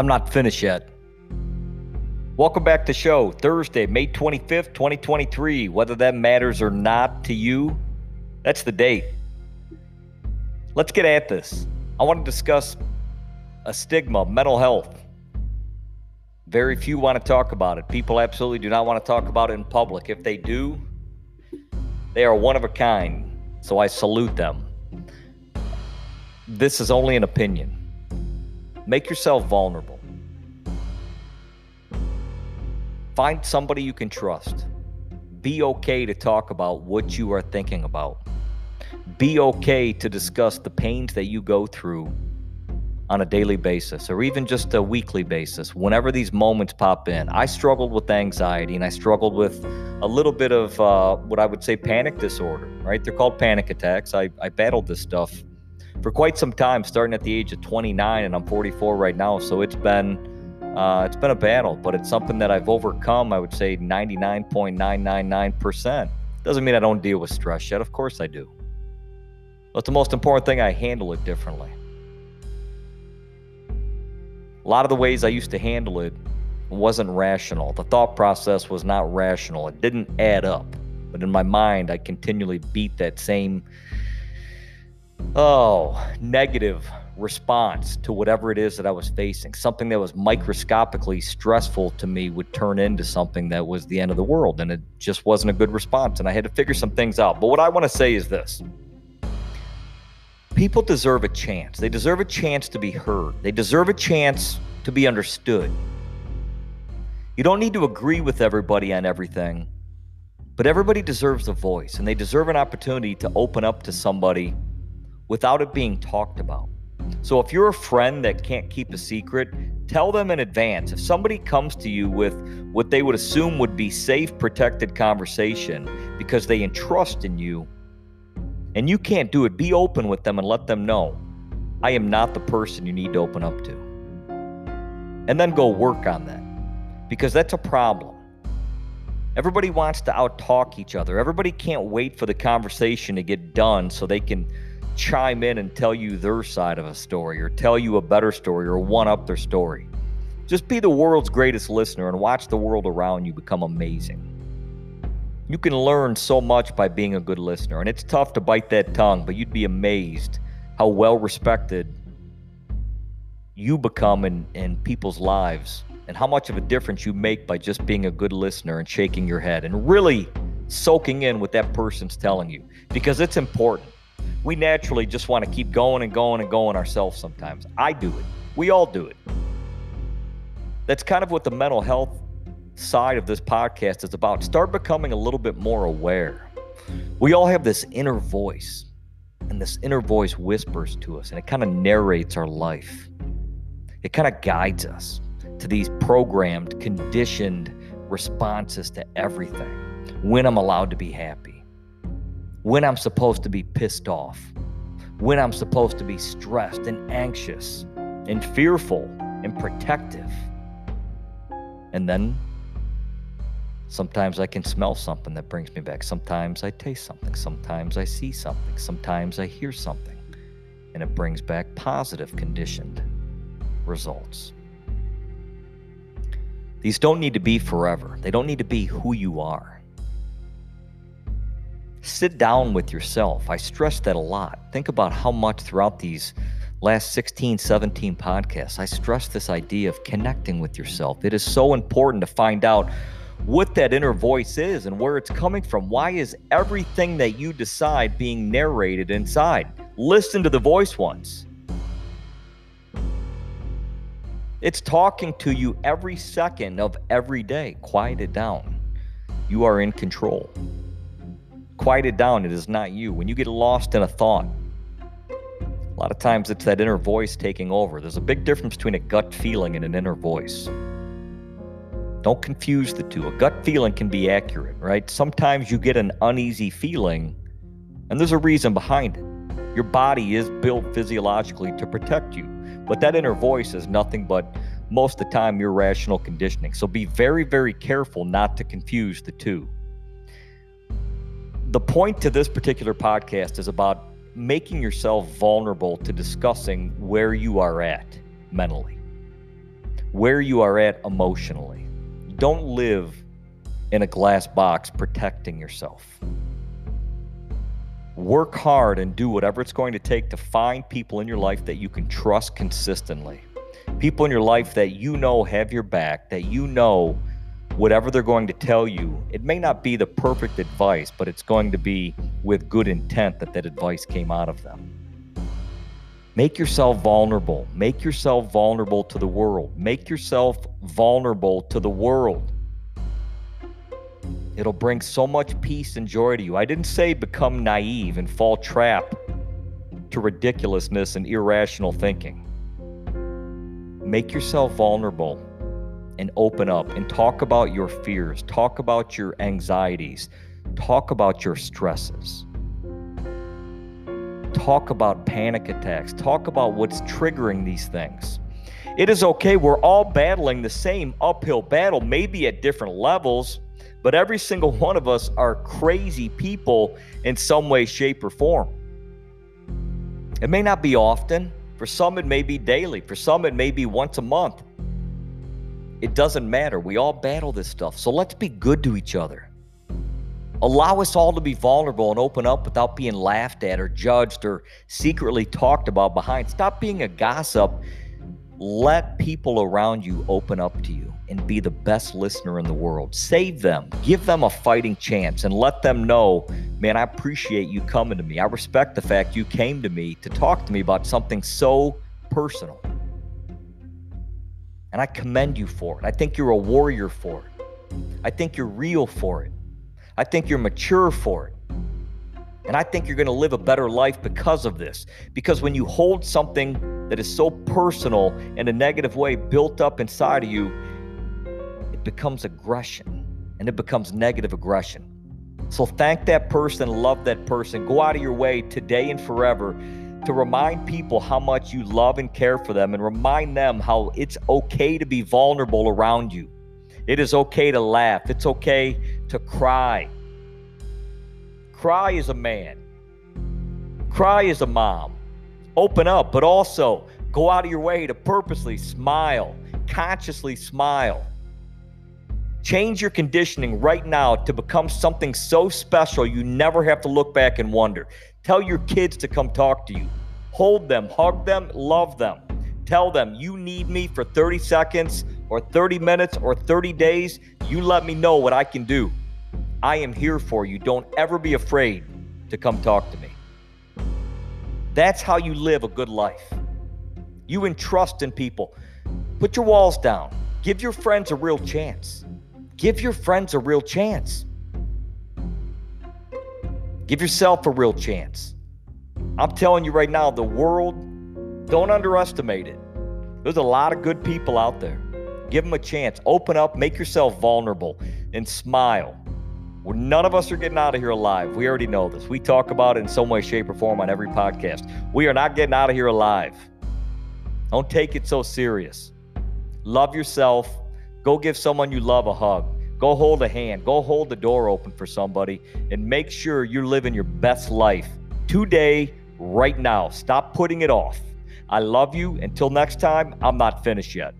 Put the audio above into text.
I'm not finished yet. Welcome back to show Thursday, May 25th, 2023. Whether that matters or not to you, that's the date. Let's get at this. I want to discuss a stigma, mental health. Very few want to talk about it. People absolutely do not want to talk about it in public. If they do, they are one of a kind. So I salute them. This is only an opinion. Make yourself vulnerable. Find somebody you can trust. Be okay to talk about what you are thinking about. Be okay to discuss the pains that you go through on a daily basis or even just a weekly basis whenever these moments pop in. I struggled with anxiety and I struggled with a little bit of uh, what I would say panic disorder, right? They're called panic attacks. I, I battled this stuff for quite some time, starting at the age of 29, and I'm 44 right now. So it's been uh, it's been a battle, but it's something that I've overcome. I would say 99.999%. Doesn't mean I don't deal with stress yet. Of course I do. But the most important thing, I handle it differently. A lot of the ways I used to handle it wasn't rational. The thought process was not rational. It didn't add up. But in my mind, I continually beat that same, oh, negative response to whatever it is that I was facing. Something that was microscopically stressful to me would turn into something that was the end of the world. And it just wasn't a good response. And I had to figure some things out. But what I want to say is this people deserve a chance. They deserve a chance to be heard, they deserve a chance to be understood. You don't need to agree with everybody on everything, but everybody deserves a voice and they deserve an opportunity to open up to somebody without it being talked about. So if you're a friend that can't keep a secret, tell them in advance. If somebody comes to you with what they would assume would be safe, protected conversation because they entrust in you, and you can't do it, be open with them and let them know I am not the person you need to open up to. And then go work on that because that's a problem. Everybody wants to outtalk each other. Everybody can't wait for the conversation to get done so they can chime in and tell you their side of a story or tell you a better story or one up their story. Just be the world's greatest listener and watch the world around you become amazing. You can learn so much by being a good listener, and it's tough to bite that tongue, but you'd be amazed how well respected you become in, in people's lives and how much of a difference you make by just being a good listener and shaking your head and really soaking in what that person's telling you because it's important. We naturally just want to keep going and going and going ourselves sometimes. I do it. We all do it. That's kind of what the mental health side of this podcast is about. Start becoming a little bit more aware. We all have this inner voice, and this inner voice whispers to us, and it kind of narrates our life. It kind of guides us to these programmed, conditioned responses to everything. When I'm allowed to be happy, when I'm supposed to be pissed off, when I'm supposed to be stressed and anxious and fearful and protective. And then Sometimes I can smell something that brings me back. Sometimes I taste something. Sometimes I see something. Sometimes I hear something. And it brings back positive conditioned results. These don't need to be forever, they don't need to be who you are. Sit down with yourself. I stress that a lot. Think about how much throughout these last 16, 17 podcasts, I stress this idea of connecting with yourself. It is so important to find out what that inner voice is and where it's coming from. Why is everything that you decide being narrated inside? Listen to the voice once. It's talking to you every second of every day. Quiet it down. You are in control. Quiet it down. It is not you. When you get lost in a thought, a lot of times it's that inner voice taking over. There's a big difference between a gut feeling and an inner voice. Don't confuse the two. A gut feeling can be accurate, right? Sometimes you get an uneasy feeling, and there's a reason behind it. Your body is built physiologically to protect you, but that inner voice is nothing but most of the time your rational conditioning. So be very, very careful not to confuse the two. The point to this particular podcast is about making yourself vulnerable to discussing where you are at mentally. where you are at emotionally. Don't live in a glass box protecting yourself. Work hard and do whatever it's going to take to find people in your life that you can trust consistently. People in your life that you know have your back, that you know whatever they're going to tell you, it may not be the perfect advice, but it's going to be with good intent that that advice came out of them. Make yourself vulnerable. Make yourself vulnerable to the world. Make yourself vulnerable to the world. It'll bring so much peace and joy to you. I didn't say become naive and fall trap to ridiculousness and irrational thinking. Make yourself vulnerable and open up and talk about your fears, talk about your anxieties, talk about your stresses. Talk about panic attacks, talk about what's triggering these things. It is okay, we're all battling the same uphill battle, maybe at different levels, but every single one of us are crazy people in some way, shape, or form. It may not be often. For some, it may be daily. For some, it may be once a month. It doesn't matter. We all battle this stuff. So let's be good to each other. Allow us all to be vulnerable and open up without being laughed at or judged or secretly talked about behind. Stop being a gossip. Let people around you open up to you and be the best listener in the world. Save them, give them a fighting chance, and let them know, man, I appreciate you coming to me. I respect the fact you came to me to talk to me about something so personal. And I commend you for it. I think you're a warrior for it. I think you're real for it. I think you're mature for it. And I think you're going to live a better life because of this. Because when you hold something that is so personal in a negative way built up inside of you, it becomes aggression and it becomes negative aggression. So thank that person, love that person. Go out of your way today and forever to remind people how much you love and care for them and remind them how it's okay to be vulnerable around you. It is okay to laugh, it's okay to cry. Cry as a man, cry as a mom. Open up, but also go out of your way to purposely smile, consciously smile. Change your conditioning right now to become something so special you never have to look back and wonder. Tell your kids to come talk to you. Hold them, hug them, love them. Tell them you need me for 30 seconds or 30 minutes or 30 days. You let me know what I can do. I am here for you. Don't ever be afraid to come talk to me. That's how you live a good life. You entrust in people. Put your walls down. Give your friends a real chance. Give your friends a real chance. Give yourself a real chance. I'm telling you right now, the world, don't underestimate it. There's a lot of good people out there. Give them a chance. Open up, make yourself vulnerable, and smile. Well, none of us are getting out of here alive. We already know this. We talk about it in some way, shape, or form on every podcast. We are not getting out of here alive. Don't take it so serious. Love yourself. Go give someone you love a hug. Go hold a hand. Go hold the door open for somebody and make sure you're living your best life today, right now. Stop putting it off. I love you. Until next time, I'm not finished yet.